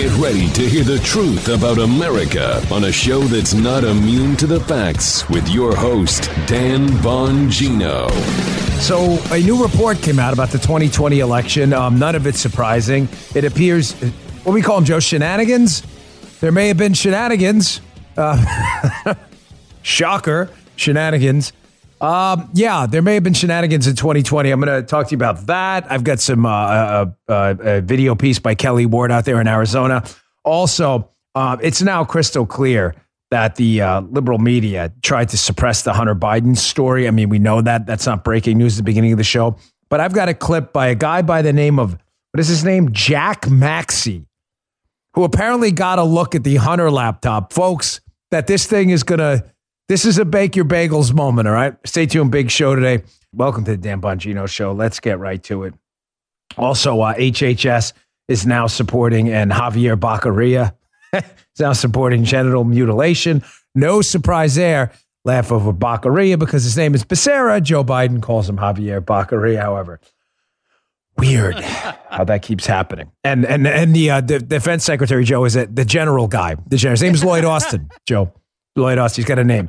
Get ready to hear the truth about America on a show that's not immune to the facts with your host, Dan Bongino. So, a new report came out about the 2020 election. Um, none of it surprising. It appears, what we call them, Joe, shenanigans. There may have been shenanigans. Uh, shocker, shenanigans. Um, yeah, there may have been shenanigans in 2020. I'm going to talk to you about that. I've got some uh, uh, uh, a video piece by Kelli Ward out there in Arizona. Also, uh, it's now crystal clear that the uh, liberal media tried to suppress the Hunter Biden story. I mean, we know that that's not breaking news at the beginning of the show. But I've got a clip by a guy by the name of what is his name? Jack Maxey, who apparently got a look at the Hunter laptop, folks. That this thing is going to this is a bake your bagels moment, all right? Stay tuned. Big show today. Welcome to the Dan Bongino Show. Let's get right to it. Also, uh, HHS is now supporting, and Javier Baccaria is now supporting genital mutilation. No surprise there. Laugh over Baccaria because his name is Becerra. Joe Biden calls him Javier Baccaria, however. Weird how that keeps happening. And and and the, uh, the defense secretary Joe is the general guy. The general. His name is Lloyd Austin. Joe Lloyd Austin. He's got a name.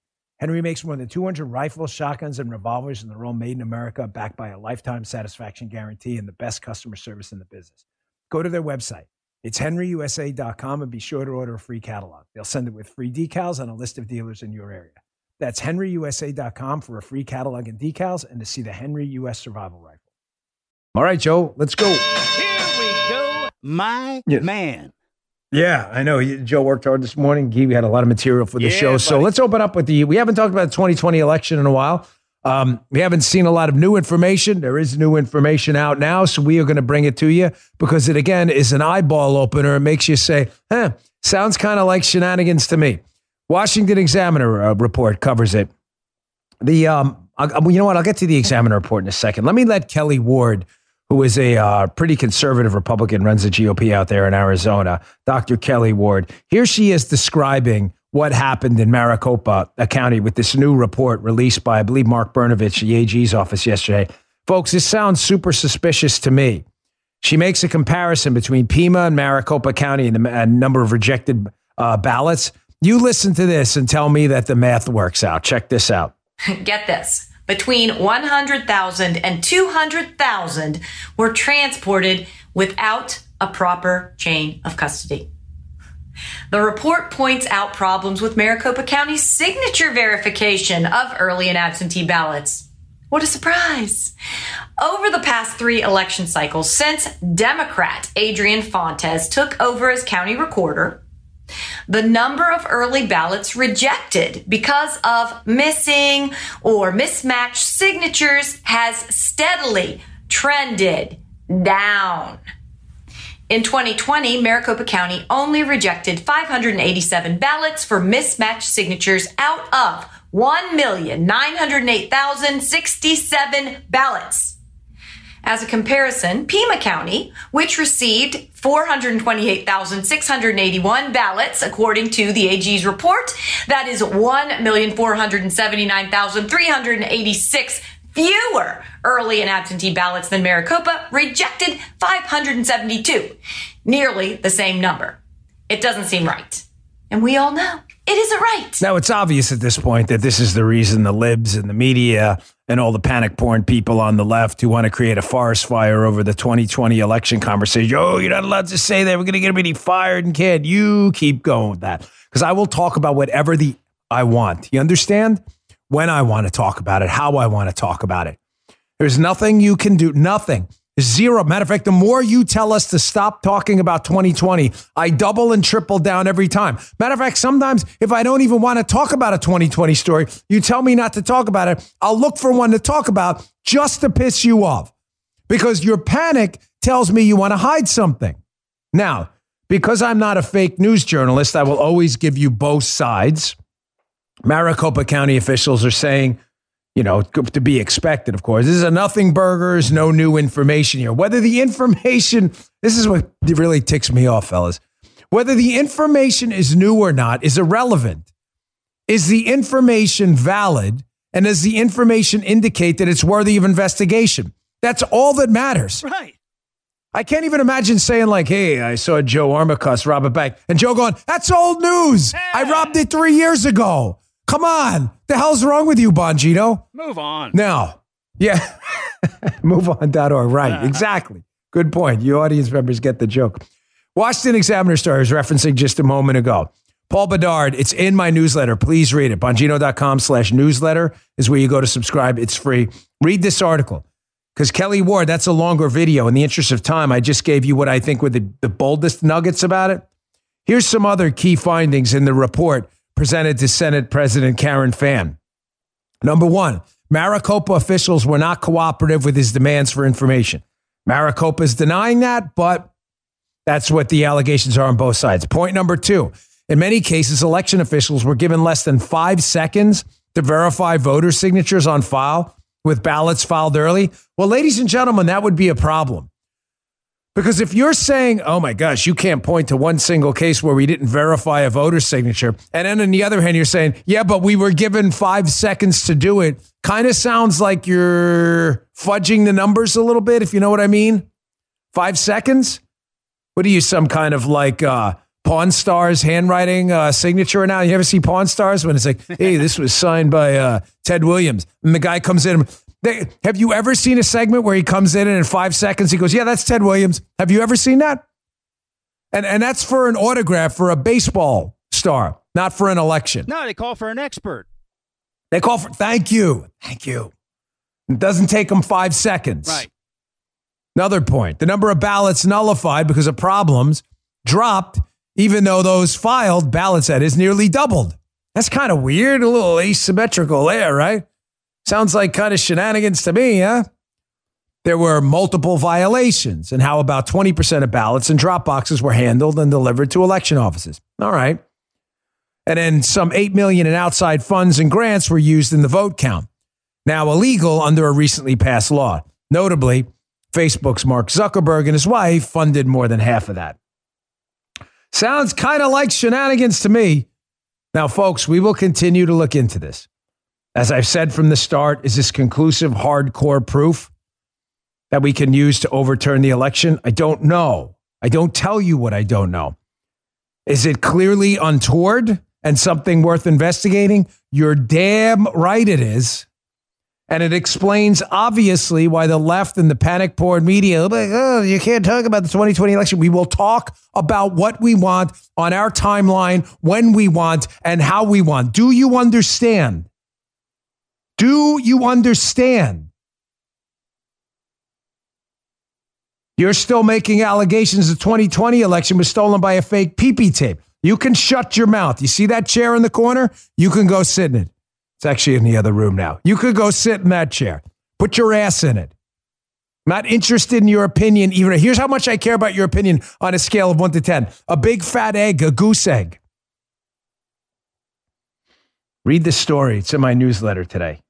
Henry makes more than 200 rifles, shotguns, and revolvers, and they're all made in America, backed by a lifetime satisfaction guarantee and the best customer service in the business. Go to their website. It's henryusa.com and be sure to order a free catalog. They'll send it with free decals and a list of dealers in your area. That's henryusa.com for a free catalog and decals and to see the Henry US Survival Rifle. All right, Joe, let's go. Here we go, my Yeah. man. Yeah, I know. Joe worked hard this morning. He had a lot of material for the Yeah, show. So let's open up with the. We haven't talked about the 2020 election in a while. Um, we haven't seen a lot of new information. There is new information out now. So we are going to bring it to you because it, again, is an eyeball opener. It makes you say, huh, sounds kind of like shenanigans to me. Washington Examiner uh, report covers it. The um, I- you know what? I'll get to the Examiner report in a second. Let me let Kelli Ward, who is a uh, pretty conservative Republican, runs the GOP out there in Arizona. Dr. Kelli Ward. Here she is describing what happened in Maricopa County with this new report released by, I believe, Mark Brnovich, the AG's office yesterday. Folks, this sounds super suspicious to me. She makes a comparison between Pima and Maricopa County and the number of rejected uh, ballots. You listen to this and tell me that the math works out. Check this out. get this between 100,000 and 200,000 were transported without a proper chain of custody. The report points out problems with Maricopa County's signature verification of early and absentee ballots. What a surprise! Over the past three election cycles, since Democrat Adrian Fontes took over as county recorder, the number of early ballots rejected because of missing or mismatched signatures has steadily trended down. In 2020, Maricopa County only rejected 587 ballots for mismatched signatures out of 1,908,067 ballots. As a comparison, Pima County, which received 428,681 ballots according to the AG's report, that is 1,479,386 fewer early and absentee ballots than Maricopa, rejected 572, nearly the same number. It doesn't seem right. And we all know it isn't right. Now, it's obvious at this point that this is the reason the libs and the media and all the panic porn people on the left who want to create a forest fire over the 2020 election conversation. Oh, you're not allowed to say that. We're going to get everybody fired and kid. You keep going with that. Because I will talk about whatever the I want. You understand? When I want to talk about it, how I want to talk about it. There's nothing you can do. Nothing. Zero. Matter of fact, the more you tell us to stop talking about 2020, I double and triple down every time. Matter of fact, sometimes if I don't even want to talk about a 2020 story, you tell me not to talk about it. I'll look for one to talk about just to piss you off because your panic tells me you want to hide something. Now, because I'm not a fake news journalist, I will always give you both sides. Maricopa County officials are saying, you know, to be expected, of course. This is a nothing burgers, no new information here. Whether the information, this is what really ticks me off, fellas. Whether the information is new or not is irrelevant. Is the information valid? And does the information indicate that it's worthy of investigation? That's all that matters. Right. I can't even imagine saying like, "Hey, I saw Joe Armacost rob a bank," and Joe going, "That's old news. I robbed it three years ago. Come on, the hell's wrong with you, Bongino?" Move on. Now, yeah, moveon.org. Right, exactly. Good point. You audience members get the joke. Washington Examiner story I was referencing just a moment ago. Paul Bedard, it's in my newsletter. Please read it. Bongino.com slash newsletter is where you go to subscribe. It's free. Read this article. Because Kelli Ward, that's a longer video. In the interest of time, I just gave you what I think were the, the boldest nuggets about it. Here's some other key findings in the report presented to Senate President Karen Fann. Number one, Maricopa officials were not cooperative with his demands for information. Maricopa is denying that, but that's what the allegations are on both sides. Point number two, in many cases, election officials were given less than five seconds to verify voter signatures on file with ballots filed early. Well, ladies and gentlemen, that would be a problem. Because if you're saying, oh my gosh, you can't point to one single case where we didn't verify a voter signature, and then on the other hand, you're saying, yeah, but we were given five seconds to do it, kind of sounds like you're fudging the numbers a little bit, if you know what I mean. Five seconds? What are you, some kind of like uh, Pawn Stars handwriting uh, signature now? You ever see Pawn Stars when it's like, hey, this was signed by uh, Ted Williams, and the guy comes in. They, have you ever seen a segment where he comes in and in five seconds he goes, "Yeah, that's Ted Williams." Have you ever seen that? And and that's for an autograph for a baseball star, not for an election. No, they call for an expert. They call for thank you, thank you. It doesn't take them five seconds. Right. Another point: the number of ballots nullified because of problems dropped, even though those filed ballots that is nearly doubled. That's kind of weird, a little asymmetrical there, right? Sounds like kind of shenanigans to me, huh? There were multiple violations, and how about 20% of ballots and drop boxes were handled and delivered to election offices. All right. And then some 8 million in outside funds and grants were used in the vote count. Now illegal under a recently passed law. Notably, Facebook's Mark Zuckerberg and his wife funded more than half of that. Sounds kind of like shenanigans to me. Now, folks, we will continue to look into this. As I've said from the start, is this conclusive, hardcore proof that we can use to overturn the election? I don't know. I don't tell you what I don't know. Is it clearly untoward and something worth investigating? You're damn right it is. And it explains obviously why the left and the panic porn media, like, oh, you can't talk about the 2020 election. We will talk about what we want on our timeline, when we want, and how we want. Do you understand? Do you understand? You're still making allegations the 2020 election was stolen by a fake PP tape. You can shut your mouth. You see that chair in the corner? You can go sit in it. It's actually in the other room now. You could go sit in that chair. Put your ass in it. Not interested in your opinion, even. Here's how much I care about your opinion on a scale of one to 10 a big fat egg, a goose egg. Read the story. It's in my newsletter today.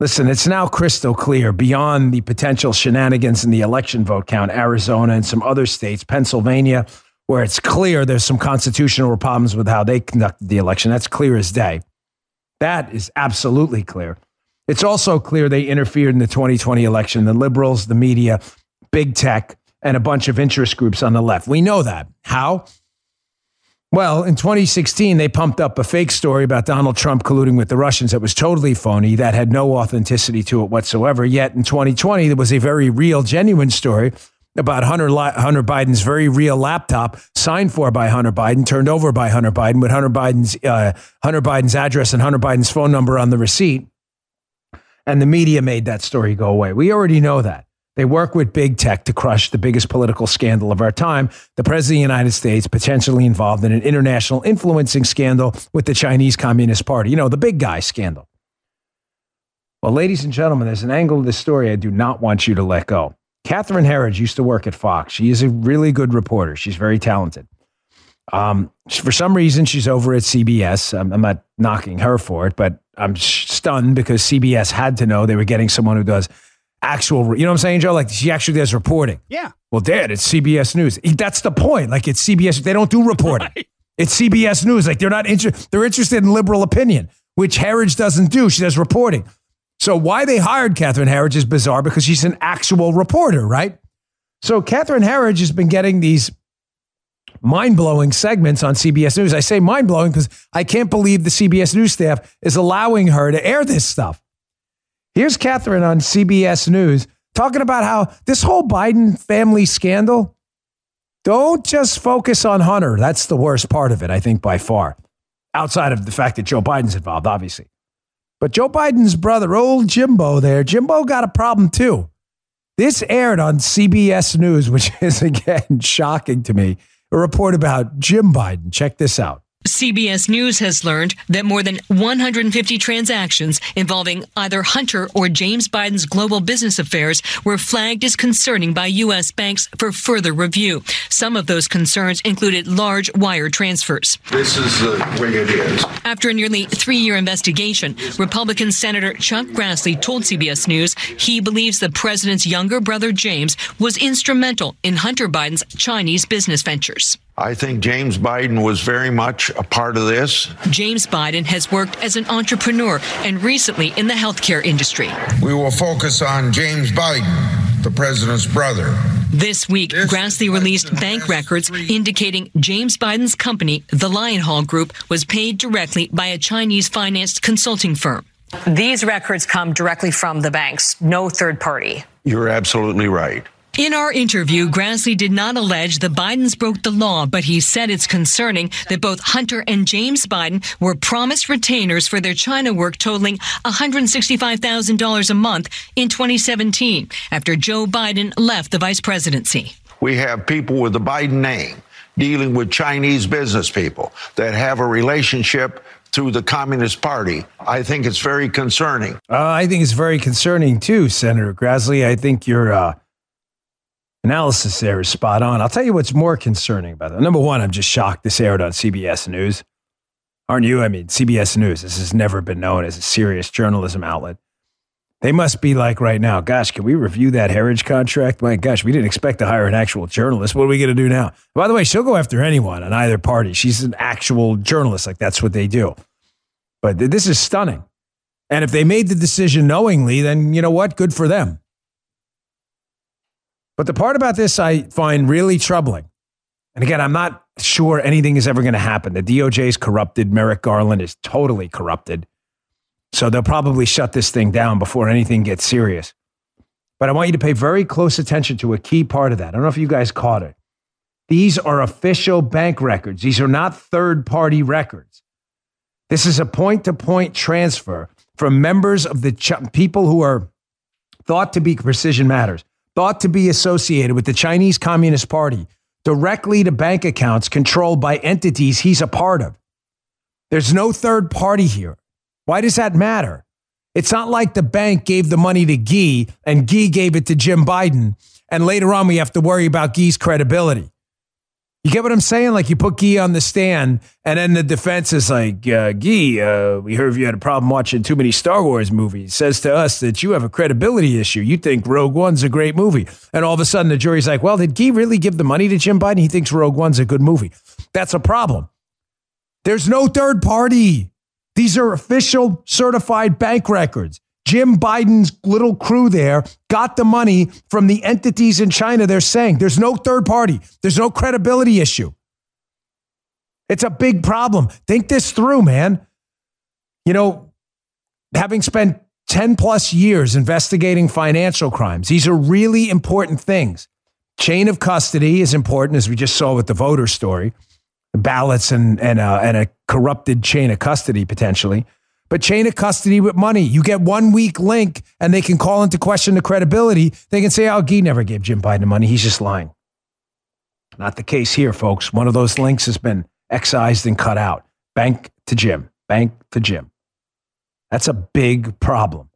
Listen, it's now crystal clear beyond the potential shenanigans in the election vote count, Arizona and some other states, Pennsylvania, where it's clear there's some constitutional problems with how they conducted the election. That's clear as day. That is absolutely clear. It's also clear they interfered in the 2020 election, the liberals, the media, big tech, and a bunch of interest groups on the left. We know that. How? Well, in 2016, they pumped up a fake story about Donald Trump colluding with the Russians that was totally phony, that had no authenticity to it whatsoever. Yet in 2020, there was a very real, genuine story about Hunter, Hunter Biden's very real laptop signed for by Hunter Biden, turned over by Hunter Biden with Hunter Biden's, uh, Hunter Biden's address and Hunter Biden's phone number on the receipt. And the media made that story go away. We already know that. They work with big tech to crush the biggest political scandal of our time, the President of the United States potentially involved in an international influencing scandal with the Chinese Communist Party. You know, the big guy scandal. Well, ladies and gentlemen, there's an angle of this story I do not want you to let go. Catherine Herridge used to work at Fox. She is a really good reporter. She's very talented. Um, for some reason, she's over at CBS. I'm, I'm not knocking her for it, but I'm stunned because CBS had to know they were getting someone who does actual, you know what I'm saying, Joe? Like she actually does reporting. Yeah. Well, Dad, it's CBS News. That's the point. Like it's CBS. They don't do reporting. Right. It's CBS News. Like they're not interested. They're interested in liberal opinion, which Herridge doesn't do. She does reporting. So why they hired Catherine Herridge is bizarre because she's an actual reporter, right? So Catherine Herridge has been getting these mind blowing segments on CBS News. I say mind blowing because I can't believe the CBS News staff is allowing her to air this stuff. Here's Catherine on CBS News talking about how this whole Biden family scandal, don't just focus on Hunter. That's the worst part of it, I think, by far, outside of the fact that Joe Biden's involved, obviously. But Joe Biden's brother, old Jimbo there, Jimbo got a problem too. This aired on CBS News, which is again shocking to me. A report about Jim Biden. Check this out. CBS News has learned that more than 150 transactions involving either Hunter or James Biden's global business affairs were flagged as concerning by U.S. banks for further review. Some of those concerns included large wire transfers. This is the way it is. After a nearly three year investigation, Republican Senator Chuck Grassley told CBS News he believes the president's younger brother James was instrumental in Hunter Biden's Chinese business ventures. I think James Biden was very much a part of this. James Biden has worked as an entrepreneur and recently in the healthcare industry. We will focus on James Biden, the president's brother. This week, Grassley released bank records indicating James Biden's company, the Lion Hall Group, was paid directly by a Chinese financed consulting firm. These records come directly from the banks, no third party. You're absolutely right. In our interview, Grassley did not allege the Bidens broke the law, but he said it's concerning that both Hunter and James Biden were promised retainers for their China work totaling $165,000 a month in 2017 after Joe Biden left the vice presidency. We have people with the Biden name dealing with Chinese business people that have a relationship through the Communist Party. I think it's very concerning. Uh, I think it's very concerning too, Senator Grassley. I think your uh, analysis there is spot on. I'll tell you what's more concerning about that. Number one, I'm just shocked this aired on CBS News. Aren't you? I mean, CBS News, this has never been known as a serious journalism outlet. They must be like right now, gosh, can we review that Herridge contract? My gosh, we didn't expect to hire an actual journalist. What are we going to do now? By the way, she'll go after anyone on either party. She's an actual journalist. Like that's what they do. But th- this is stunning. And if they made the decision knowingly, then you know what? Good for them. But the part about this I find really troubling. And again, I'm not sure anything is ever going to happen. The DOJ is corrupted. Merrick Garland is totally corrupted. So they'll probably shut this thing down before anything gets serious. But I want you to pay very close attention to a key part of that. I don't know if you guys caught it. These are official bank records, these are not third party records. This is a point to point transfer from members of the ch- people who are thought to be precision matters, thought to be associated with the Chinese Communist Party directly to bank accounts controlled by entities he's a part of. There's no third party here. Why does that matter? It's not like the bank gave the money to Gee and Gee gave it to Jim Biden. And later on, we have to worry about Gee's credibility. You get what I'm saying? Like you put Gee on the stand, and then the defense is like, uh, Gee, uh, we heard you had a problem watching too many Star Wars movies. Says to us that you have a credibility issue. You think Rogue One's a great movie. And all of a sudden, the jury's like, well, did Gee really give the money to Jim Biden? He thinks Rogue One's a good movie. That's a problem. There's no third party. These are official certified bank records. Jim Biden's little crew there got the money from the entities in China. They're saying there's no third party, there's no credibility issue. It's a big problem. Think this through, man. You know, having spent 10 plus years investigating financial crimes, these are really important things. Chain of custody is important, as we just saw with the voter story ballots and and a, and a corrupted chain of custody potentially. But chain of custody with money, you get one weak link, and they can call into question the credibility. They can say, "Oh, Gee never gave Jim Biden money; he's just lying." Not the case here, folks. One of those links has been excised and cut out. Bank to Jim. Bank to Jim. That's a big problem.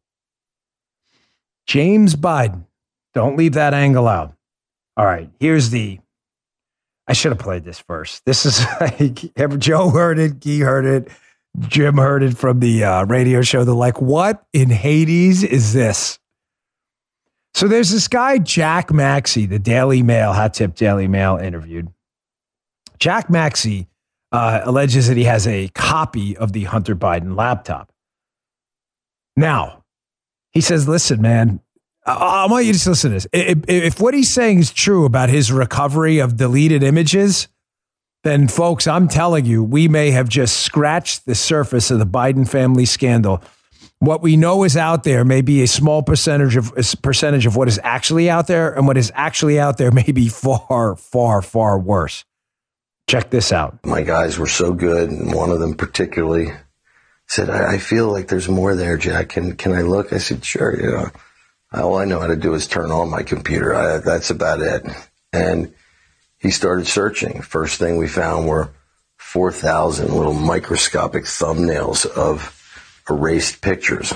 James Biden, Don't leave that angle out. All right, here's the. I should have played this first. This is Joe heard it, Guy heard it, Jim heard it from the uh, radio show. They're like, "What in Hades is this?" So there's this guy, Jack Maxey, the Daily Mail, Hot Tip Daily Mail interviewed. Jack Maxey uh, alleges that he has a copy of the Hunter Biden laptop. Now, he says, listen, man, I, I want you to listen to this. If, if what he's saying is true about his recovery of deleted images, then folks, I'm telling you, we may have just scratched the surface of the Biden family scandal what we know is out there may be a small percentage of percentage of what is actually out there, and what is actually out there may be far, far, far worse. Check this out. My guys were so good, and one of them particularly said, I, I feel like there's more there, Jack. Can can I look? I said, Sure, you know. All I know how to do is turn on my computer. I, that's about it. And he started searching. First thing we found were 4,000 little microscopic thumbnails of erased pictures.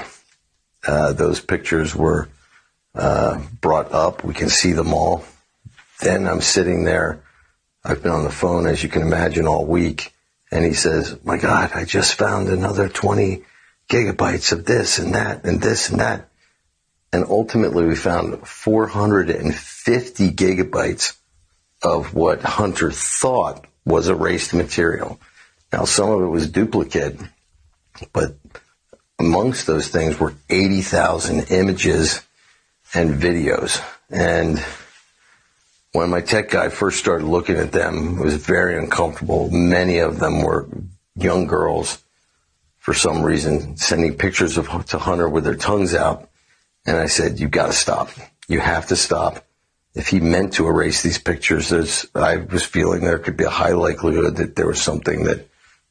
Uh, those pictures were uh, brought up. We can see them all. Then I'm sitting there. I've been on the phone, as you can imagine, all week. And he says, My God, I just found another 20 gigabytes of this and that and this and that. And ultimately, we found 450 gigabytes of what Hunter thought was erased material. Now, some of it was duplicate, but amongst those things were 80,000 images and videos. And when my tech guy first started looking at them, it was very uncomfortable. Many of them were young girls, for some reason, sending pictures of to Hunter with their tongues out. And I said, "You've got to stop. You have to stop." If he meant to erase these pictures, I was feeling there could be a high likelihood that there was something that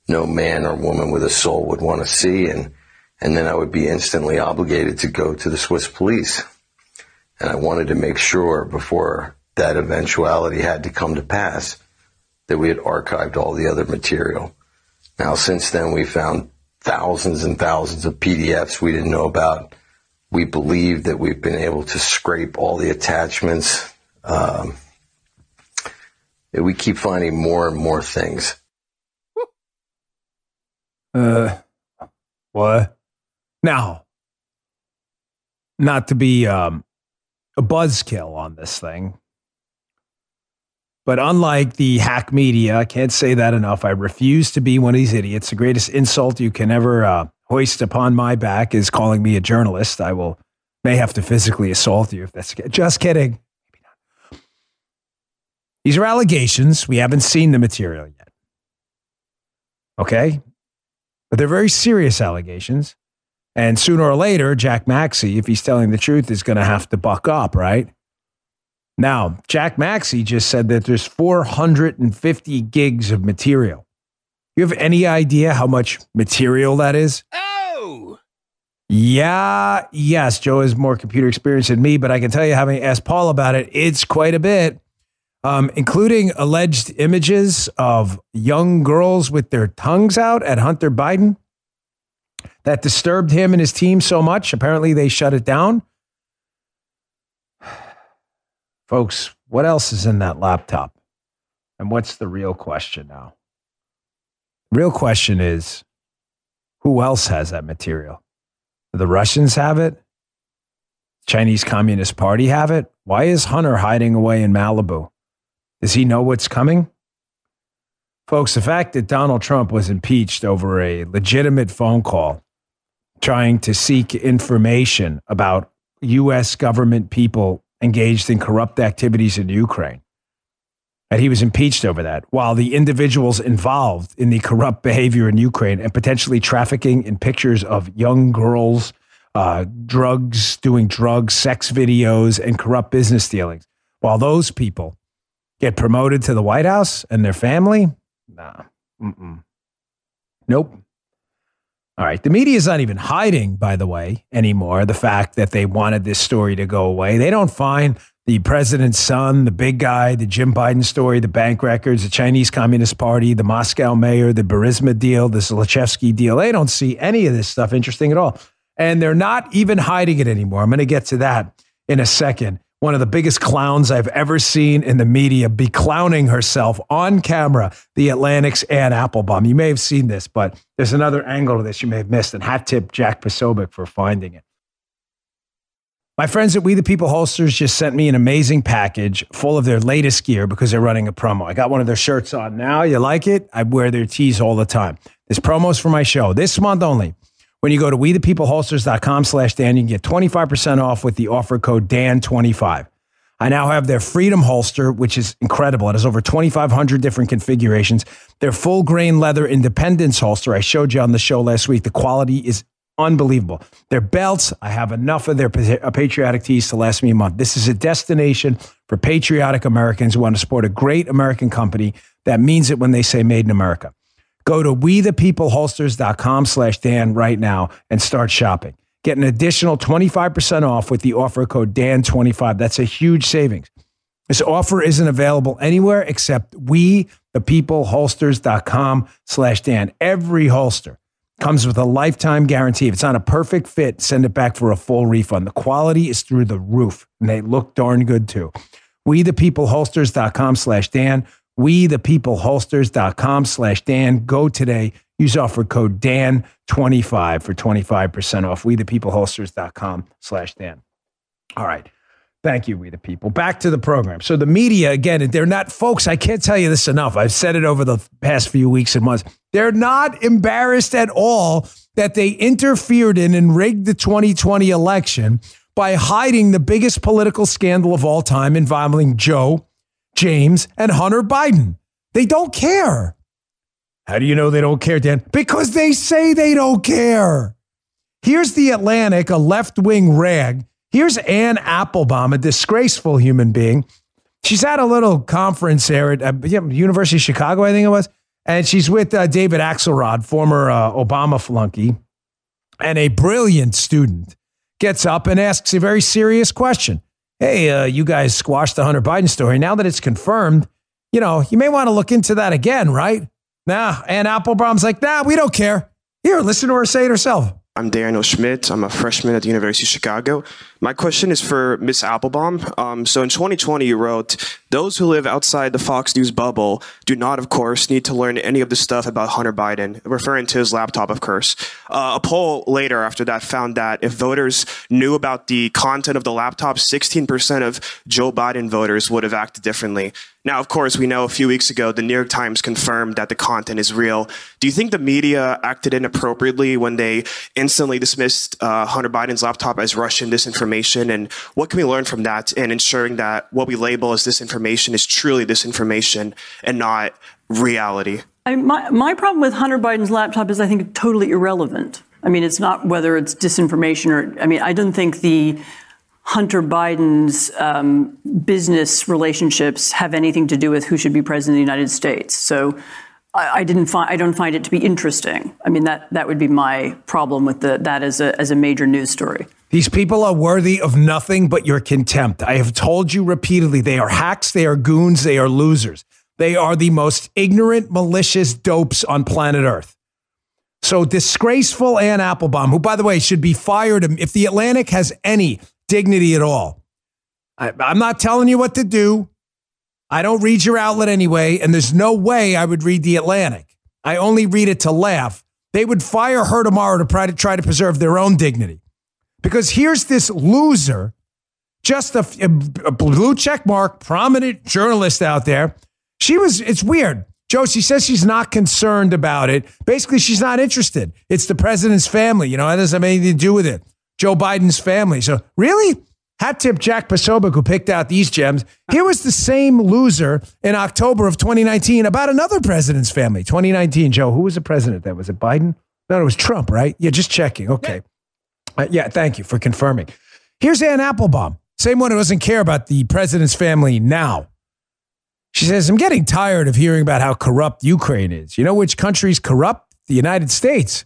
no man or woman with a soul would want to see, and and then I would be instantly obligated to go to the Swiss police. And I wanted to make sure before that eventuality had to come to pass that we had archived all the other material. Now, since then, we found thousands and thousands of PDFs we didn't know about. We believe that we've been able to scrape all the attachments. Um, we keep finding more and more things. Uh, what? Now, not to be um, a buzzkill on this thing, but unlike the hack media, I can't say that enough. I refuse to be one of these idiots. The greatest insult you can ever uh, hoist upon my back is calling me a journalist. I will may have to physically assault you if that's just kidding. These are allegations. We haven't seen the material yet. Okay? But they're very serious allegations. And sooner or later, Jack Maxey, if he's telling the truth, is going to have to buck up, right? Now, Jack Maxey just said that there's 450 gigs of material. You have any idea how much material that is? Oh! Yeah, yes. Joe has more computer experience than me, but I can tell you, having asked Paul about it, it's quite a bit, um, including alleged images of young girls with their tongues out at Hunter Biden that disturbed him and his team so much. Apparently, they shut it down. Folks, what else is in that laptop? And what's the real question now? Real question is who else has that material? The Russians have it? Chinese Communist Party have it? Why is Hunter hiding away in Malibu? Does he know what's coming? Folks, the fact that Donald Trump was impeached over a legitimate phone call trying to seek information about U.S. government people engaged in corrupt activities in Ukraine. And he was impeached over that, while the individuals involved in the corrupt behavior in Ukraine and potentially trafficking in pictures of young girls, uh, drugs, doing drugs, sex videos, and corrupt business dealings, while those people get promoted to the White House and their family, nah, Mm-mm. nope. All right. The media is not even hiding, by the way, anymore, the fact that they wanted this story to go away. They don't find the president's son, the big guy, the Jim Biden story, the bank records, the Chinese Communist Party, the Moscow mayor, the Burisma deal, the Zlochevsky deal. They don't see any of this stuff interesting at all. And they're not even hiding it anymore. I'm going to get to that in a second. One of the biggest clowns I've ever seen in the media be clowning herself on camera, the Atlantic's Anne Applebaum. You may have seen this, but there's another angle to this you may have missed, and hat tip Jack Posobiec for finding it. My friends at We the People Holsters just sent me an amazing package full of their latest gear because they're running a promo. I got one of their shirts on now. You like it? I wear their tees all the time. This promo's for my show this month only. When you go to wethepeopleholsters.com slash Dan, you can get 25% off with the offer code DAN25. I now have their Freedom holster, which is incredible. It has over 2,500 different configurations. Their full grain leather Independence holster, I showed you on the show last week. The quality is unbelievable. Their belts, I have enough of their uh, patriotic tees to last me a month. This is a destination for patriotic Americans who want to support a great American company that means it when they say made in America. Go to wethepeopleholsters.com slash Dan right now and start shopping. Get an additional 25% off with the offer code DAN25. That's a huge savings. This offer isn't available anywhere except wethepeopleholsters.com slash Dan. Every holster comes with a lifetime guarantee. If it's not a perfect fit, send it back for a full refund. The quality is through the roof and they look darn good too. WeThePeopleHolsters.com slash Dan we the people holsters.com slash Dan. Go today. Use offer code Dan25 for 25% off. We the people holsters.com slash Dan. All right. Thank you, we the people. Back to the program. So the media, again, they're not, folks, I can't tell you this enough. I've said it over the past few weeks and months. They're not embarrassed at all that they interfered in and rigged the 2020 election by hiding the biggest political scandal of all time involving Joe James, and Hunter Biden. They don't care. How do you know they don't care, Dan? Because they say they don't care. Here's the Atlantic, a left wing rag. Here's Anne Applebaum, a disgraceful human being. She's at a little conference there at uh, University of Chicago, I think it was. And she's with uh, David Axelrod, former uh, Obama flunky, and a brilliant student gets up and asks a very serious question hey, uh, you guys squashed the Hunter Biden story. Now that it's confirmed, you know, you may want to look into that again, right? Nah. Anne Applebaum's like, nah, we don't care. Here, listen to her say it herself. I'm Daniel Schmidt. I'm a freshman at the University of Chicago. My question is for Ms. Applebaum. Um, so in 2020, you wrote, those who live outside the Fox News bubble do not, of course, need to learn any of the stuff about Hunter Biden, referring to his laptop, of course. Uh, a poll later after that found that if voters knew about the content of the laptop, 16% of Joe Biden voters would have acted differently. Now, of course, we know a few weeks ago the New York Times confirmed that the content is real. Do you think the media acted inappropriately when they instantly dismissed uh, Hunter Biden's laptop as Russian disinformation? And what can we learn from that in ensuring that what we label as disinformation is truly disinformation and not reality? I, my, my problem with Hunter Biden's laptop is I think totally irrelevant. I mean, it's not whether it's disinformation or, I mean, I don't think the Hunter Biden's um, business relationships have anything to do with who should be president of the United States. So I, didn't find I don't find it to be interesting. I mean that that would be my problem with the, that as a as a major news story. These people are worthy of nothing but your contempt. I have told you repeatedly they are hacks, they are goons, they are losers. They are the most ignorant, malicious dopes on planet Earth. So disgraceful Anne Applebaum, who, by the way, should be fired if the Atlantic has any dignity at all. I, I'm not telling you what to do. I don't read your outlet anyway, and there's no way I would read The Atlantic. I only read it to laugh. They would fire her tomorrow to try to, preserve their own dignity. Because here's this loser, just a, a blue check mark, prominent journalist out there. She was, it's weird. Joe, she says she's not concerned about it. Basically, she's not interested. It's the president's family. You know, that doesn't have anything to do with it. Joe Biden's family. So, really? Hat tip Jack Posobiec, who picked out these gems. Here was the same loser in October of 2019 about another president's family. 2019, Joe, who was the president then? Was it Biden? No, it was Trump, right? Yeah, just checking. Okay. Uh, yeah, thank you for confirming. Here's Anne Applebaum, same one who doesn't care about the president's family now. She says, I'm getting tired of hearing about how corrupt Ukraine is. You know which country's corrupt? The United States.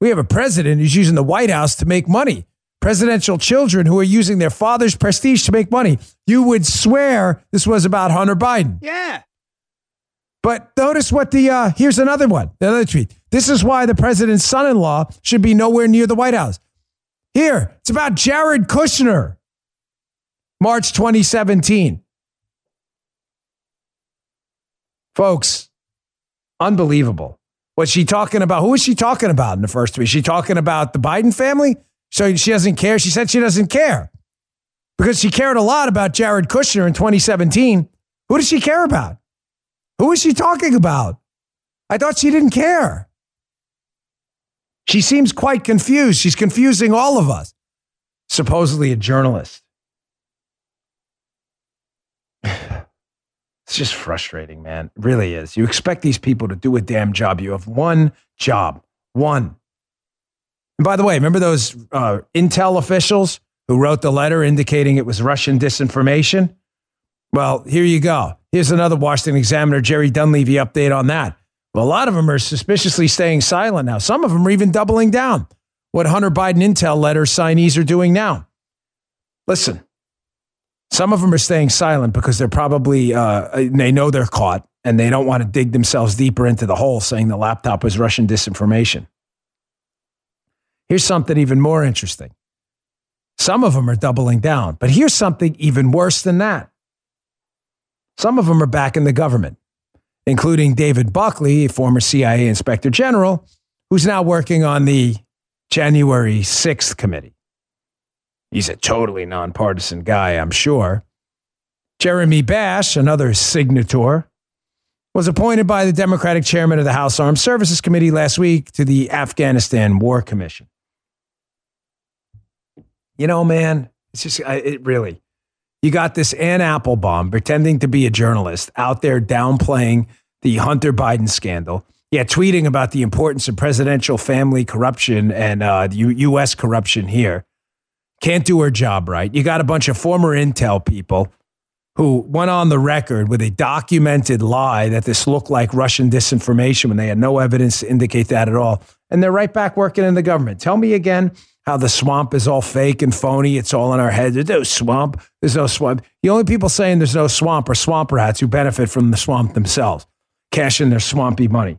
We have a president who's using the White House to make money. Presidential children who are using their father's prestige to make money. You would swear this was about Hunter Biden. Yeah. But notice what the, uh, here's another one, another tweet. This is why the president's son in law should be nowhere near the White House. Here, it's about Jared Kushner. March 2017. Folks, unbelievable. Was she talking about? Who was she talking about in the first week? Is she talking about the Biden family? So she doesn't care. She said she doesn't care because she cared a lot about Jared Kushner in 2017. Who does she care about? Who is she talking about? I thought she didn't care. She seems quite confused. She's confusing all of us. Supposedly a journalist. It's just frustrating, man. It really is. You expect these people to do a damn job. You have one job, one. And by the way, remember those uh, Intel officials who wrote the letter indicating it was Russian disinformation? Well, here you go. Here's another Washington Examiner, Jerry Dunleavy update on that. Well, a lot of them are suspiciously staying silent now. Some of them are even doubling down. What Hunter Biden Intel letter signees are doing now. Listen, some of them are staying silent because they're probably, uh, they know they're caught and they don't want to dig themselves deeper into the hole saying the laptop was Russian disinformation. Here's something even more interesting. Some of them are doubling down, but here's something even worse than that. Some of them are back in the government, including David Buckley, a former CIA inspector general, who's now working on the January 6th committee. He's a totally nonpartisan guy, I'm sure. Jeremy Bash, another signator, was appointed by the Democratic chairman of the House Armed Services Committee last week to the Afghanistan War Commission. You know, man, it's just, it really, you got this Anne Applebaum pretending to be a journalist out there downplaying the Hunter Biden scandal. Yeah, tweeting about the importance of presidential family corruption and uh, U- U.S. corruption here can't do her job right. You got a bunch of former intel people who went on the record with a documented lie that this looked like Russian disinformation when they had no evidence to indicate that at all. And they're right back working in the government. Tell me again how the swamp is all fake and phony. It's all in our heads. There's no swamp. There's no swamp. The only people saying there's no swamp are swamp rats who benefit from the swamp themselves, cashing their swampy money.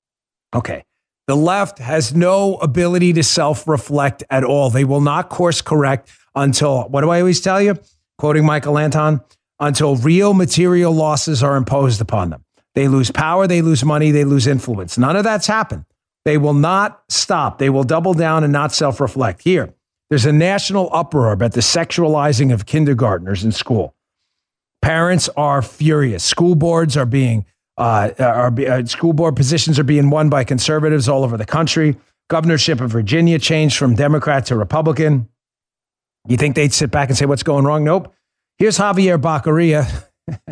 Okay. The left has no ability to self reflect at all. They will not course correct until, what do I always tell you? Quoting Michael Anton, until real material losses are imposed upon them. They lose power, they lose money, they lose influence. None of that's happened. They will not stop. They will double down and not self reflect. Here, there's a national uproar about the sexualizing of kindergartners in school. Parents are furious. School boards are being uh, are, uh, school board positions are being won by conservatives all over the country. Governorship of Virginia changed from Democrat to Republican. You think they'd sit back and say, What's going wrong? Nope. Here's Javier Baccaria,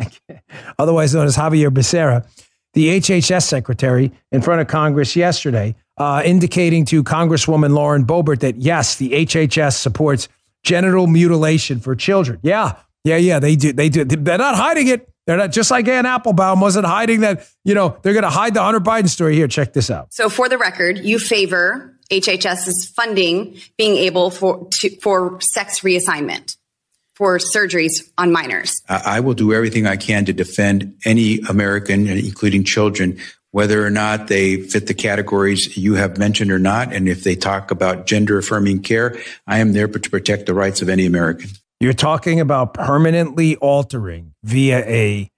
otherwise known as Javier Becerra, the HHS secretary, in front of Congress yesterday, uh, indicating to Congresswoman Lauren Boebert that yes, the HHS supports genital mutilation for children. Yeah, yeah, yeah, they do. They do. They're not hiding it. They're not just like Anne Applebaum wasn't hiding that, you know, they're going to hide the Hunter Biden story. Here, check this out. So, for the record, you favor HHS's funding being able for to, for sex reassignment for surgeries on minors. I will do everything I can to defend any American, including children, whether or not they fit the categories you have mentioned or not. And if they talk about gender affirming care, I am there to protect the rights of any American. You're talking about permanently altering via a,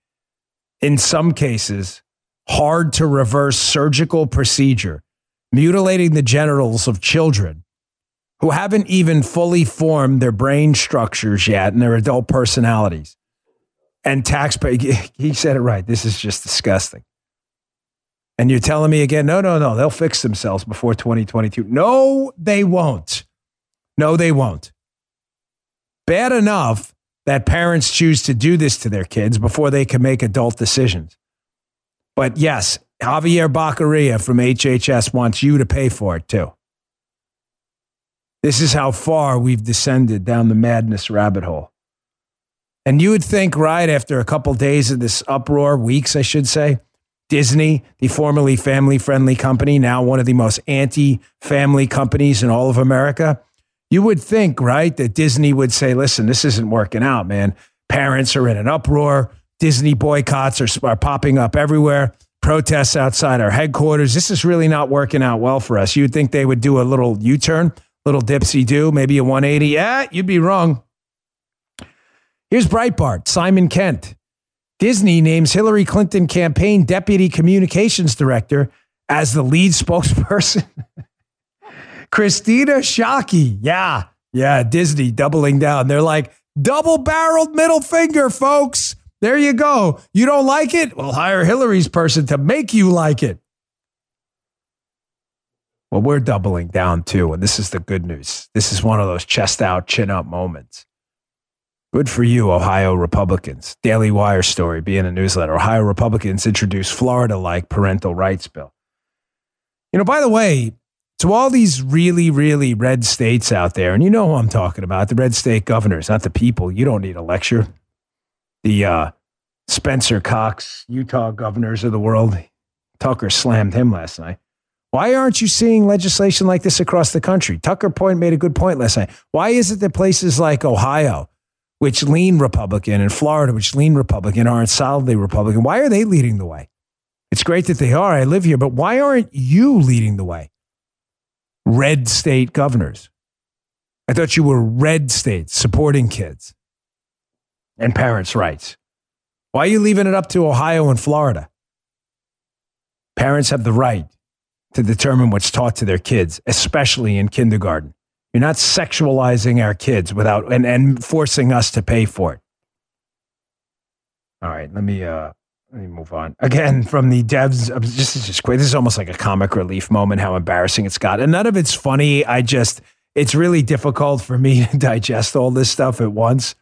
in some cases, hard to reverse surgical procedure, mutilating the genitals of children who haven't even fully formed their brain structures yet and their adult personalities. And taxpayer, he said it right. This is just disgusting. And you're telling me again, no, no, no, they'll fix themselves before 2022. No, they won't. No, they won't bad enough that parents choose to do this to their kids before they can make adult decisions. But yes, Javier Baccaria from HHS wants you to pay for it too. This is how far we've descended down the madness rabbit hole. And you would think, right after a couple days of this uproar, weeks, I should say, Disney, the formerly family friendly company, now one of the most anti family companies in all of America, you would think, right, that Disney would say, listen, this isn't working out, man. Parents are in an uproar. Disney boycotts are, are popping up everywhere. Protests outside our headquarters. This is really not working out well for us. You'd think they would do a little U turn, little dipsy do, maybe a 180. Yeah, you'd be wrong. Here's Breitbart, Simon Kent. Disney names Hillary Clinton campaign deputy communications director as the lead spokesperson. Kristina Schake. Yeah, yeah, Disney doubling down. They're like, double barreled middle finger, folks. There you go. You don't like it? We'll hire Hillary's person to make you like it. Well, we're doubling down too. And this is the good news. This is one of those chest out, chin up moments. Good for you, Ohio Republicans. Daily Wire story being a newsletter. Ohio Republicans introduce Florida like parental rights bill. You know, by the way, to all these really, really red states out there, and you know who I'm talking about the red state governors, not the people. You don't need a lecture the uh, Spencer Cox, Utah governors of the world. Tucker slammed him last night. Why aren't you seeing legislation like this across the country? Tucker Point made a good point last night. Why is it that places like Ohio, which lean Republican, and Florida, which lean Republican, aren't solidly Republican? Why are they leading the way? It's great that they are. I live here, but why aren't you leading the way? Red state governors. I thought you were red states supporting kids and parents' rights. Why are you leaving it up to Ohio and Florida? Parents have the right to determine what's taught to their kids, especially in kindergarten. You're not sexualizing our kids without and, and forcing us to pay for it. All right, let me uh let me move on. Again, from the devs, this is just quick. This is almost like a comic relief moment, how embarrassing it's got. And none of it's funny. I just it's really difficult for me to digest all this stuff at once.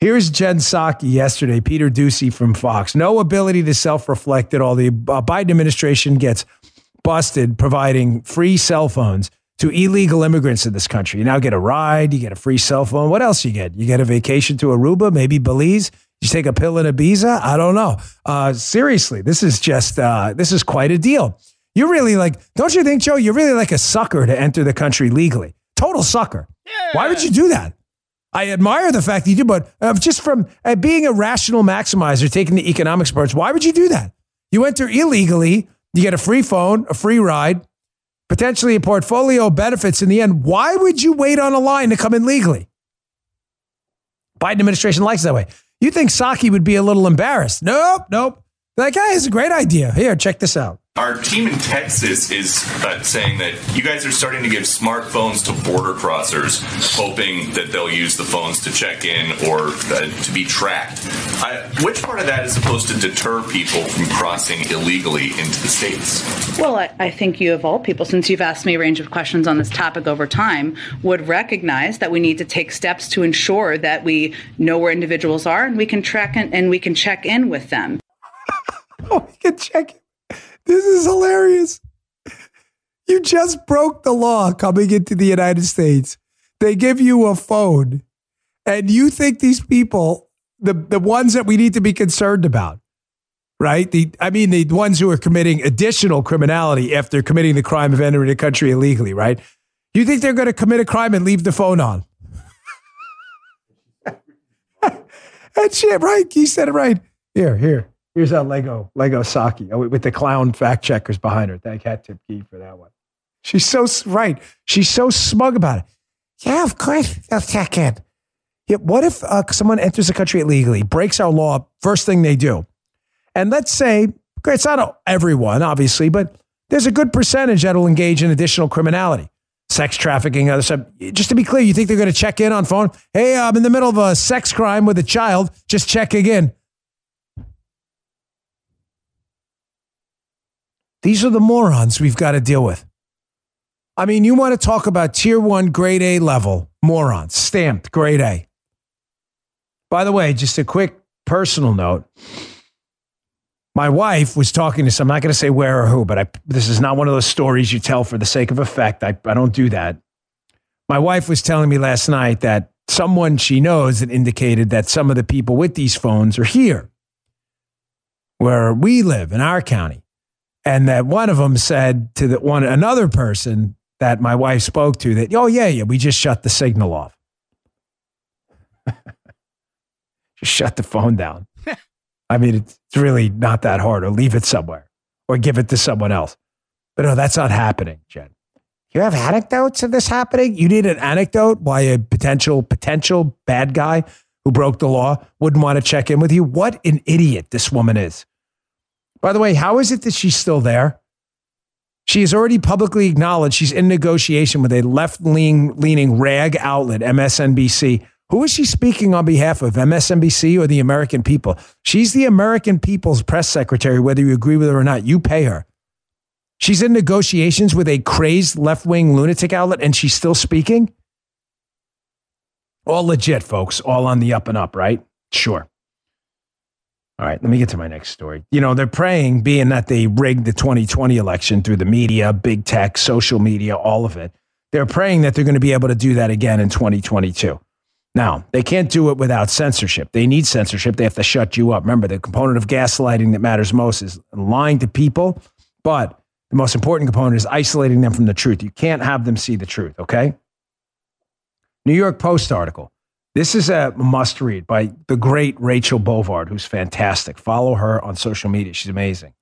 Here's Jen Psaki yesterday, Peter Doocy from Fox. No ability to self reflect at all. The uh, Biden administration gets busted providing free cell phones to illegal immigrants in this country. You now get a ride, you get a free cell phone. What else you get? You get a vacation to Aruba, maybe Belize. You take a pill in Ibiza. I don't know. Uh, seriously, this is just uh, this is quite a deal. You're really like, don't you think, Joe? You're really like a sucker to enter the country legally. Total sucker. Yeah. Why would you do that? I admire the fact that you do, but uh, just from uh, being a rational maximizer, taking the economics parts, why would you do that? You enter illegally, you get a free phone, a free ride, potentially a portfolio of benefits in the end. Why would you wait on a line to come in legally? Biden administration likes that way. You think Psaki would be a little embarrassed? Nope, nope. That guy has a great idea. Here, check this out. Our team in Texas is uh, saying that you guys are starting to give smartphones to border crossers, hoping that they'll use the phones to check in or uh, to be tracked. Uh, which part of that is supposed to deter people from crossing illegally into the states? Well, I, I think you, of all people, since you've asked me a range of questions on this topic over time, would recognize that we need to take steps to ensure that we know where individuals are and we can track in, and we can check in with them. oh, we can check this is hilarious. You just broke the law coming into the United States. They give you a phone, and you think these people, the, the ones that we need to be concerned about, right? The I mean, the ones who are committing additional criminality after committing the crime of entering the country illegally, right? You think they're going to commit a crime and leave the phone on? That shit, right? You said it right. Here, here. Here's a Lego, Lego Psaki oh, with the clown fact checkers behind her. Thank Hat Tip Key for that one. She's so right. She's so smug about it. Yeah, of course they'll check in. Yeah, what if uh, someone enters the country illegally, breaks our law, first thing they do? And let's say, it's not everyone, obviously, but there's a good percentage that will engage in additional criminality, sex trafficking, other stuff. Just to be clear, you think they're going to check in on phone? Hey, I'm in the middle of a sex crime with a child, just checking in. These are the morons we've got to deal with. I mean, you want to talk about tier one, grade A level morons, stamped grade A. By the way, just a quick personal note. My wife was talking to some, I'm not going to say where or who, but I, this is not one of those stories you tell for the sake of effect. I, I don't do that. My wife was telling me last night that someone she knows had indicated that some of the people with these phones are here, where we live in our county, and that one of them said to the one another person that my wife spoke to that, oh yeah, yeah, we just shut the signal off. just shut the phone down. I mean, it's really not that hard, or leave it somewhere, or give it to someone else. But no, that's not happening, Jen. You have anecdotes of this happening? You need an anecdote why a potential potential bad guy who broke the law wouldn't want to check in with you? What an idiot this woman is. By the way, how is it that she's still there? She has already publicly acknowledged she's in negotiation with a left leaning rag outlet, MSNBC. Who is she speaking on behalf of, MSNBC or the American people? She's the American people's press secretary, whether you agree with her or not. You pay her. She's in negotiations with a crazed left wing lunatic outlet and she's still speaking? All legit, folks. All on the up and up, right? Sure. All right, let me get to my next story. You know, they're praying, being that they rigged the 2020 election through the media, big tech, social media, all of it. They're praying that they're going to be able to do that again in 2022. Now, they can't do it without censorship. They need censorship. They have to shut you up. Remember, the component of gaslighting that matters most is lying to people, but the most important component is isolating them from the truth. You can't have them see the truth, okay? New York Post article. This is a must read by the great Rachel Bovard, who's fantastic. Follow her on social media. She's amazing.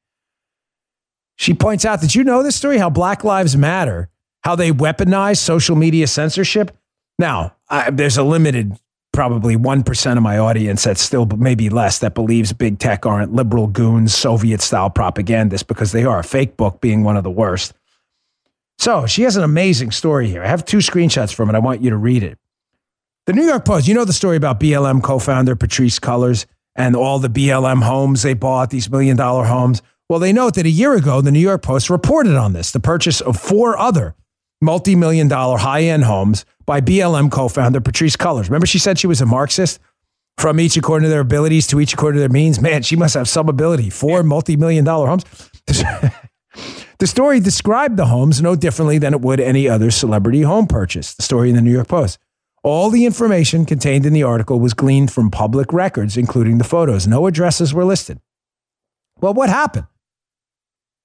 She points out that you know this story how Black Lives Matter, how they weaponize social media censorship. Now, I, there's a limited probably 1% of my audience that's still maybe less that believes big tech aren't liberal goons, Soviet style propagandists because they are. A fake book being one of the worst. So she has an amazing story here. I have two screenshots from it. I want you to read it. The New York Post, you know the story about BLM co founder Patrisse Cullors and all the BLM homes they bought, these million dollar homes. Well, they note that a year ago, the New York Post reported on this the purchase of four other multi million dollar high end homes by BLM co founder Patrisse Cullors. Remember, she said she was a Marxist? From each according to their abilities to each according to their means. Man, she must have some ability. Four multi million dollar homes. the story described the homes no differently than it would any other celebrity home purchase. The story in the New York Post. All the information contained in the article was gleaned from public records, including the photos. No addresses were listed. Well, what happened?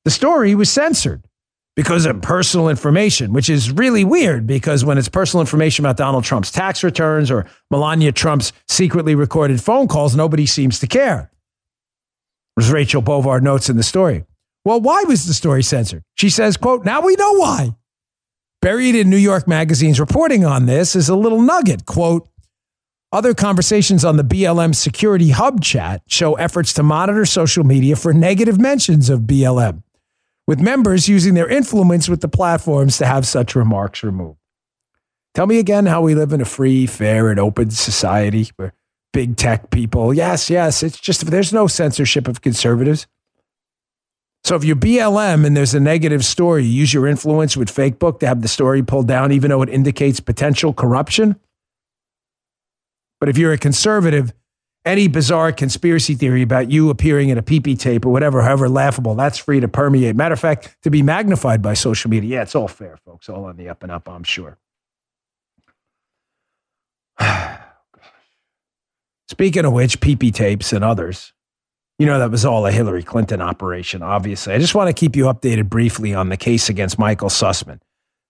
The story was censored because of personal information, which is really weird because when it's personal information about Donald Trump's tax returns or Melania Trump's secretly recorded phone calls, nobody seems to care. As Rachel Bovard notes in the story. Well, why was the story censored? She says, quote, now we know why. Buried in New York Magazine's reporting on this is a little nugget, quote, other conversations on the BLM Security Hub chat show efforts to monitor social media for negative mentions of BLM with members using their influence with the platforms to have such remarks removed. Tell me again how we live in a free, fair, and open society where big tech people, yes, yes, it's just there's no censorship of conservatives. So if you're BLM and there's a negative story, you use your influence with Facebook to have the story pulled down, even though it indicates potential corruption. But if you're a conservative, any bizarre conspiracy theory about you appearing in a PP tape or whatever, however laughable, that's free to permeate. Matter of fact, to be magnified by social media. Yeah, it's all fair, folks. All on the up and up, I'm sure. Speaking of which, PP tapes and others, you know, that was all a Hillary Clinton operation, obviously. I just want to keep you updated briefly on the case against Michael Sussmann.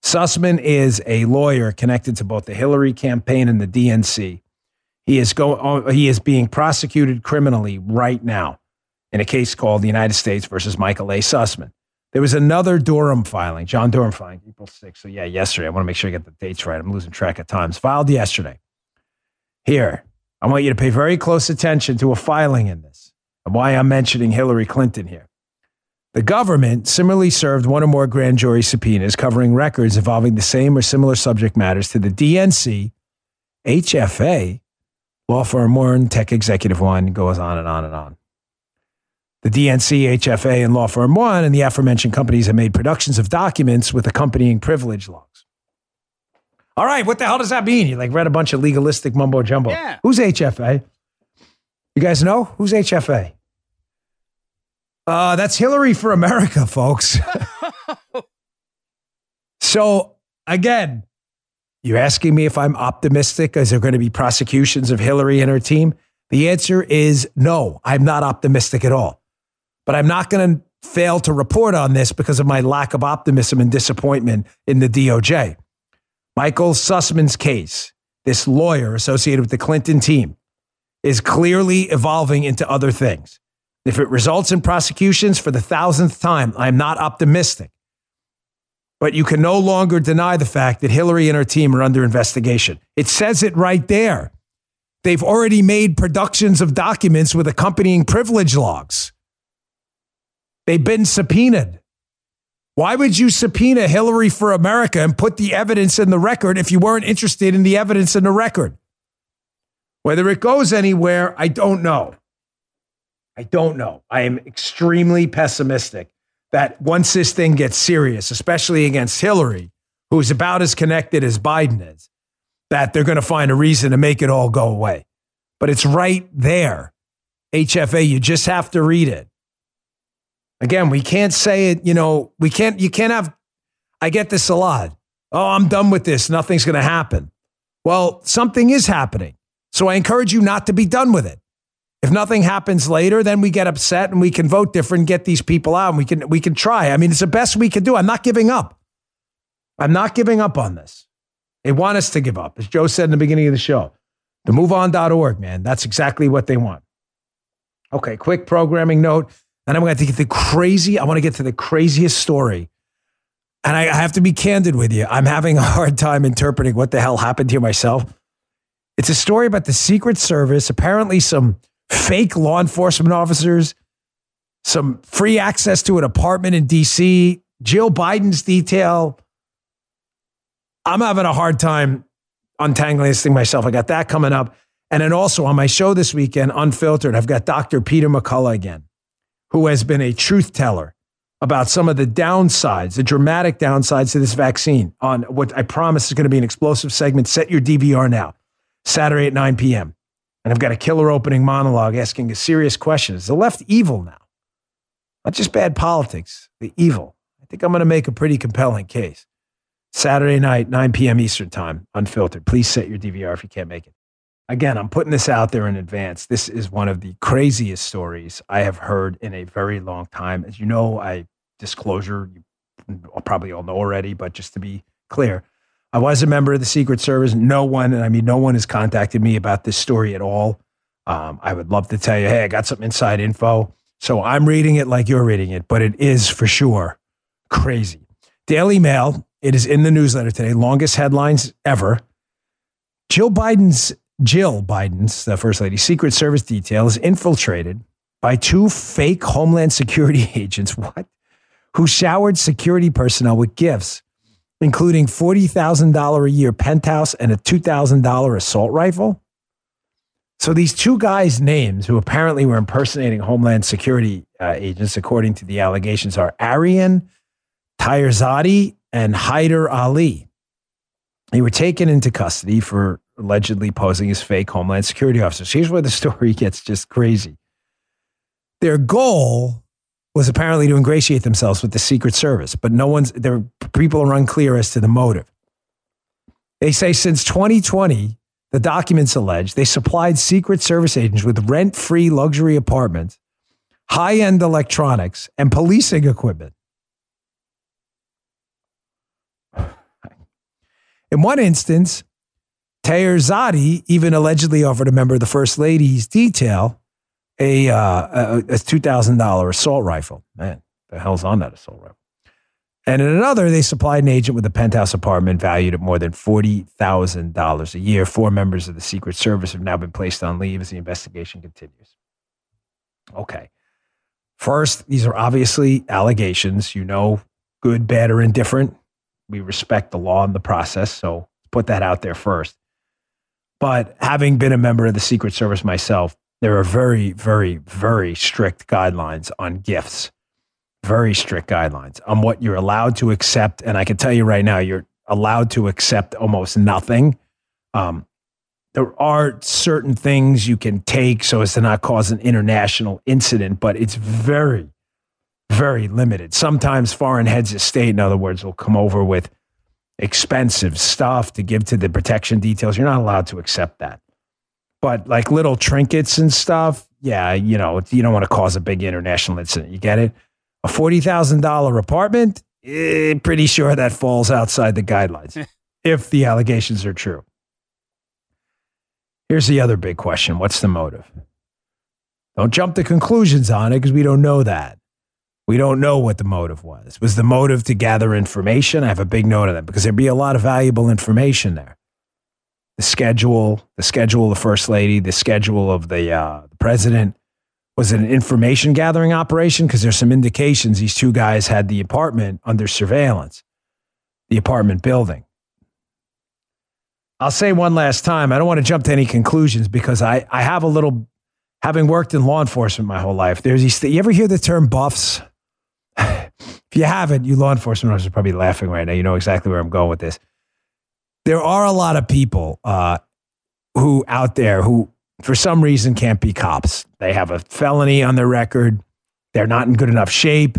Sussmann is a lawyer connected to both the Hillary campaign and the DNC. He is go, oh, he is being prosecuted criminally right now in a case called the United States versus Michael A. Sussmann. There was another Durham filing, John Durham filing, April 6th. So yeah, yesterday. I want to make sure I get the dates right. I'm losing track of times. Filed yesterday. Here, I want you to pay very close attention to a filing in this why I'm mentioning Hillary Clinton here. The government similarly served one or more grand jury subpoenas covering records involving the same or similar subject matters to the DNC, HFA, Law firm one, tech executive one, goes on and on and on. The DNC, HFA, and Law Firm One and the aforementioned companies have made productions of documents with accompanying privilege logs. All right, what the hell does that mean? You like read a bunch of legalistic mumbo jumbo. Yeah. Who's HFA? You guys know who's HFA? Uh, that's Hillary for America, folks. so again, You're asking me if I'm optimistic? Is there going to be prosecutions of Hillary and her team? The answer is no, I'm not optimistic at all. But I'm not going to fail to report on this because of my lack of optimism and disappointment in the DOJ. Michael Sussmann's case, this lawyer associated with the Clinton team, is clearly evolving into other things. If it results in prosecutions for the thousandth time, I'm not optimistic. But you can no longer deny the fact that Hillary and her team are under investigation. It says it right there. They've already made productions of documents with accompanying privilege logs. They've been subpoenaed. Why would you subpoena Hillary for America and put the evidence in the record if you weren't interested in the evidence in the record? Whether it goes anywhere, I don't know. I don't know. I am extremely pessimistic that once this thing gets serious, especially against Hillary, who's about as connected as Biden is, that they're going to find a reason to make it all go away. But it's right there. HFA, you just have to read it. Again, we can't say it, you know, we can't, you can't have, I get this a lot. Oh, I'm done with this. Nothing's going to happen. Well, something is happening. So I encourage you not to be done with it. If nothing happens later, then we get upset and we can vote different, get these people out, and we can we can try. I mean, it's the best we can do. I'm not giving up. I'm not giving up on this. They want us to give up, as Joe said in the beginning of the show. The moveon.org, man. That's exactly what they want. Okay, quick programming note. Then I'm going to get the crazy. I want to get to the craziest story. And I, I have to be candid with you. I'm having a hard time interpreting what the hell happened here myself. It's a story about the Secret Service. Apparently, some fake law enforcement officers, some free access to an apartment in DC, Jill Biden's detail. I'm having a hard time untangling this thing myself. I got that coming up. And then also on my show this weekend, Unfiltered, I've got Dr. Peter McCullough again, who has been a truth teller about some of the downsides, the dramatic downsides to this vaccine on what I promise is going to be an explosive segment. Set your DVR now, Saturday at 9 p.m. And I've got a killer opening monologue asking a serious question. Is the left evil now? Not just bad politics, the evil. I think I'm going to make a pretty compelling case. Saturday night, 9 p.m. Eastern Time, unfiltered. Please set your DVR if you can't make it. Again, I'm putting this out there in advance. This is one of the craziest stories I have heard in a very long time. As you know, I disclosure, you probably all know already, but just to be clear, I was a member of the Secret Service. No one, and I mean, no one has contacted me about this story at all. Um, I would love to tell you, hey, I got some inside info. So I'm reading it like you're reading it, but it is for sure crazy. Daily Mail, it is in the newsletter today, longest headlines ever. Jill Biden's, Jill Biden's, the first lady, Secret Service detail is infiltrated by two fake Homeland Security agents. What? Who showered security personnel with gifts including $40,000 a year penthouse and a $2,000 assault rifle. So these two guys' names, who apparently were impersonating Homeland Security uh, agents, according to the allegations, are Arian Taherzadeh and Haider Ali. They were taken into custody for allegedly posing as fake Homeland Security officers. Here's where the story gets just crazy. Their goal was apparently to ingratiate themselves with the Secret Service, but no one's there. People are unclear as to the motive. They say since 2020, the documents allege they supplied Secret Service agents with rent free luxury apartments, high end electronics, and policing equipment. In one instance, Taherzadeh even allegedly offered a member of the First Lady's detail a, uh, a, a $2,000 assault rifle. Man, the hell's on that assault rifle? And in another, they supplied an agent with a penthouse apartment valued at more than $40,000 a year. Four members of the Secret Service have now been placed on leave as the investigation continues. Okay. First, these are obviously allegations. You know, good, bad, or indifferent. We respect the law and the process. So put that out there first. But having been a member of the Secret Service myself, there are very, very, very strict guidelines on gifts. Very strict guidelines on what you're allowed to accept. And I can tell you right now, you're allowed to accept almost nothing. Um, there are certain things you can take so as to not cause an international incident, but it's very, very limited. Sometimes foreign heads of state, in other words, will come over with expensive stuff to give to the protection details. You're not allowed to accept that. But like little trinkets and stuff, yeah, you know, you don't want to cause a big international incident. You get it? A $40,000 apartment, eh, pretty sure that falls outside the guidelines if the allegations are true. Here's the other big question What's the motive? Don't jump to conclusions on it because we don't know that. We don't know what the motive was. Was the motive to gather information? I have a big note of that because there'd be a lot of valuable information there. The schedule, the schedule of the first lady, the schedule of the, uh, the president. Was it an information gathering operation? Because there's some indications these two guys had the apartment under surveillance, the apartment building. I'll say one last time. I don't want to jump to any conclusions because I, I have a little, having worked in law enforcement my whole life, there's these, you ever hear the term buffs? if you haven't, you law enforcement officers are probably laughing right now. You know exactly where I'm going with this. There are a lot of people uh, who out there who, for some reason, can't be cops. They have a felony on their record. They're not in good enough shape.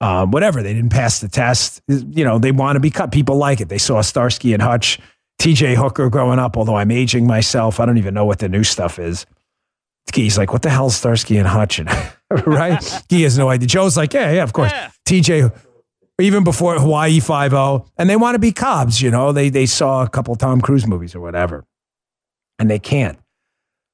Uh, whatever. They didn't pass the test. You know, they want to be cut. People like it. They saw Starsky and Hutch, TJ Hooker growing up, although I'm aging myself. I don't even know what the new stuff is. He's like, what the hell is Starsky and Hutch? right? he has no idea. Joe's like, yeah, yeah, of course. Yeah. TJ, even before Hawaii Five O, and they want to be cops. You know, they they saw a couple Tom Cruise movies or whatever, and they can't.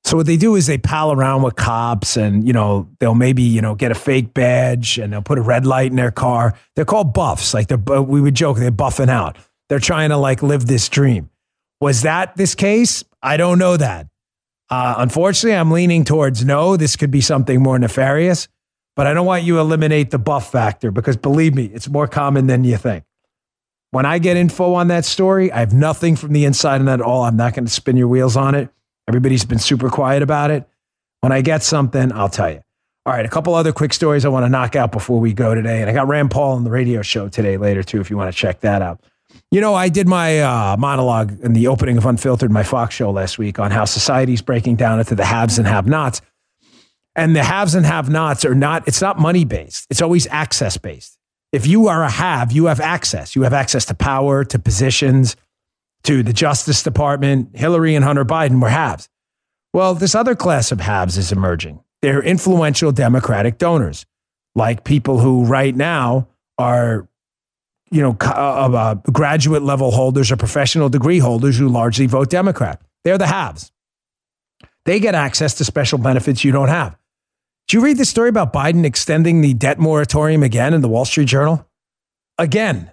So what they do is they pal around with cops, and you know they'll maybe you know get a fake badge, and they'll put a red light in their car. They're called buffs. Like they're we would joke they're buffing out. They're trying to like live this dream. Was that this case? I don't know that. Uh, unfortunately, I'm leaning towards no. This could be something more nefarious, but I don't want you to eliminate the buff factor because believe me, it's more common than you think. When I get info on that story, I have nothing from the inside on that at all. I'm not going to spin your wheels on it. Everybody's been super quiet about it. When I get something, I'll tell you. All right, a couple other quick stories I want to knock out before we go today. And I got Rand Paul on the radio show today later, too, if you want to check that out. You know, I did my uh, monologue in the opening of Unfiltered, my Fox show last week, on how society's breaking down into the haves and have nots. And the haves and have nots are not, it's not money based, it's always access based. If you are a have, you have access. You have access to power, to positions, to the Justice Department. Hillary and Hunter Biden were haves. Well, this other class of haves is emerging. They're influential Democratic donors, like people who right now are you know, uh, uh, graduate level holders or professional degree holders who largely vote Democrat. They're the haves. They get access to special benefits you don't have. Did you read the story about Biden extending the debt moratorium again in the Wall Street Journal? Again.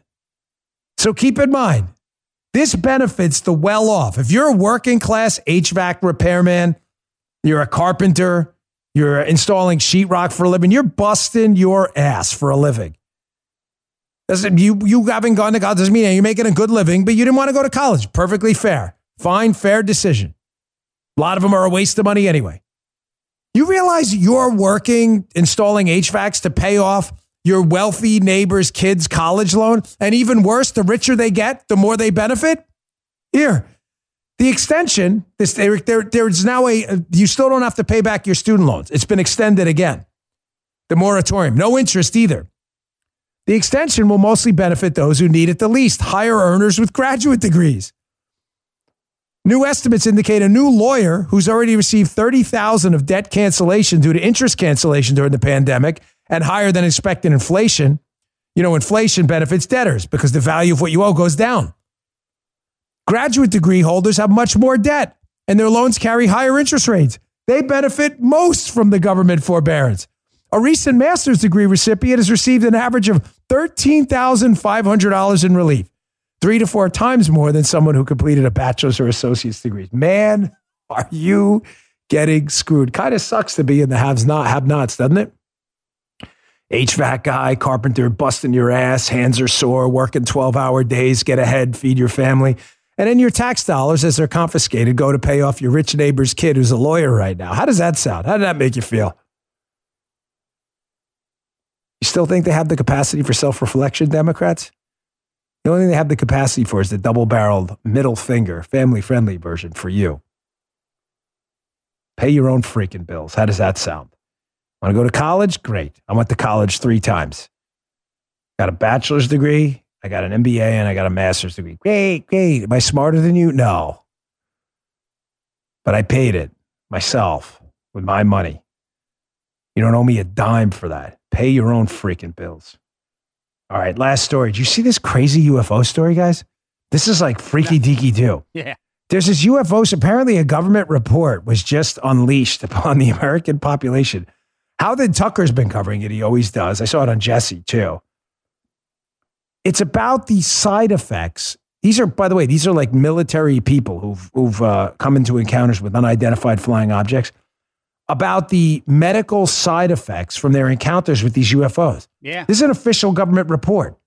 So keep in mind, this benefits the well off. If you're a working class HVAC repairman, you're a carpenter, you're installing sheetrock for a living, you're busting your ass for a living. Doesn't you you haven't gone to college doesn't mean you're making a good living, but you didn't want to go to college. Perfectly fair. Fine, fair decision. A lot of them are a waste of money anyway. You realize you're working installing HVACs to pay off your wealthy neighbor's kid's college loan, and even worse, the richer they get, the more they benefit. Here, the extension. This there, there there's now a uh, you still don't have to pay back your student loans. It's been extended again. The moratorium, no interest either. The extension will mostly benefit those who need it the least, higher earners with graduate degrees. New estimates indicate a new lawyer who's already received 30,000 of debt cancellation due to interest cancellation during the pandemic and higher than expected inflation. You know, inflation benefits debtors because the value of what you owe goes down. Graduate degree holders have much more debt and their loans carry higher interest rates. They benefit most from the government forbearance. A recent master's degree recipient has received an average of $13,500 in relief, three to four times more than someone who completed a bachelor's or associate's degree. Man, are you getting screwed? Kind of sucks to be in the haves not have nots, doesn't it? HVAC guy, carpenter, busting your ass, hands are sore, working 12 hour days, get ahead, feed your family. And then your tax dollars, as they're confiscated, go to pay off your rich neighbor's kid who's a lawyer right now. How does that sound? How did that make you feel? You still think they have the capacity for self reflection, Democrats? The only thing they have the capacity for is the double barreled middle finger, family friendly version for you. Pay your own freaking bills. How does that sound? Want to go to college? Great. I went to college three times. Got a bachelor's degree. I got an MBA and I got a master's degree. Great, great. Am I smarter than you? No. But I paid it myself with my money. You don't owe me a dime for that. Pay your own freaking bills. All right, last story. Did you see this crazy UFO story, guys? This is like freaky deaky too. Yeah. There's this UFO. Apparently, a government report was just unleashed upon the American population. How did Tucker's been covering it? He always does. I saw it on Jesse too. It's about the side effects. These are, by the way, these are like military people who've, who've uh, come into encounters with unidentified flying objects about the medical side effects from their encounters with these UFOs. Yeah. This is an official government report.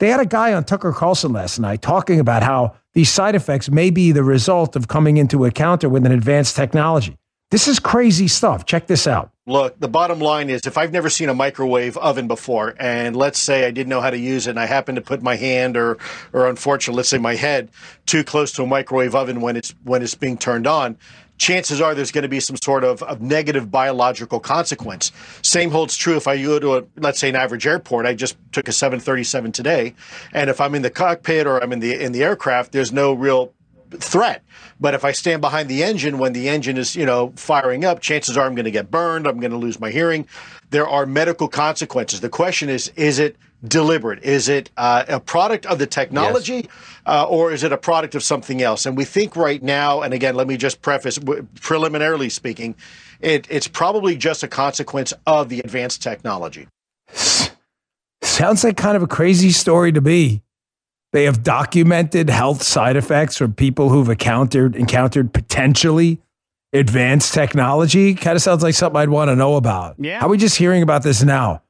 They had a guy on Tucker Carlson last night talking about how these side effects may be the result of coming into encounter with an advanced technology. This is crazy stuff. Check this out. Look, the bottom line is if I've never seen a microwave oven before, and let's say I didn't know how to use it, and I happen to put my hand or, or unfortunately, let's say my head too close to a microwave oven when it's when it's being turned on, chances are there's going to be some sort of, of negative biological consequence. Same holds true if I go to a let's say an average airport. I just took a 737 today, and if I'm in the cockpit or I'm in the in the aircraft, there's no real threat. But if I stand behind the engine when the engine is, you know, firing up, chances are I'm going to get burned. I'm going to lose my hearing. There are medical consequences. The question is, is it deliberate? Is it uh, a product of the technology uh, or is it a product of something else? And we think right now, and again, let me just preface w- preliminarily speaking, it, it's probably just a consequence of the advanced technology. Sounds like kind of a crazy story to me. They have documented health side effects from people who've encountered encountered potentially advanced technology. Kind of sounds like something I'd want to know about. Yeah. How are we just hearing about this now?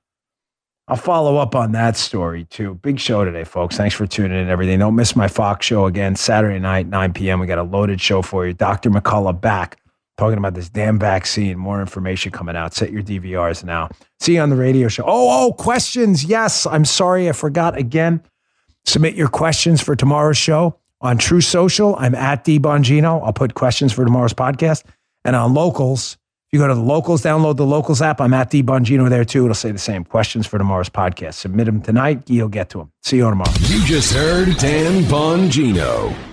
I'll follow up on that story too. Big show today, folks. Thanks for tuning in and everything. Don't miss my Fox show again, Saturday night, 9 p.m. We got a loaded show for you. Dr. McCullough back talking about this damn vaccine. More information coming out. Set your DVRs now. See you on the radio show. Oh, oh, questions. Yes. I'm sorry. I forgot again. Submit your questions for tomorrow's show on Truth Social. I'm at D Bongino. I'll put questions for tomorrow's podcast. And on Locals, you go to the Locals, download the Locals app. I'm at D Bongino there too. It'll say the same questions for tomorrow's podcast. Submit them tonight. You'll get to them. See you tomorrow. You just heard Dan Bongino.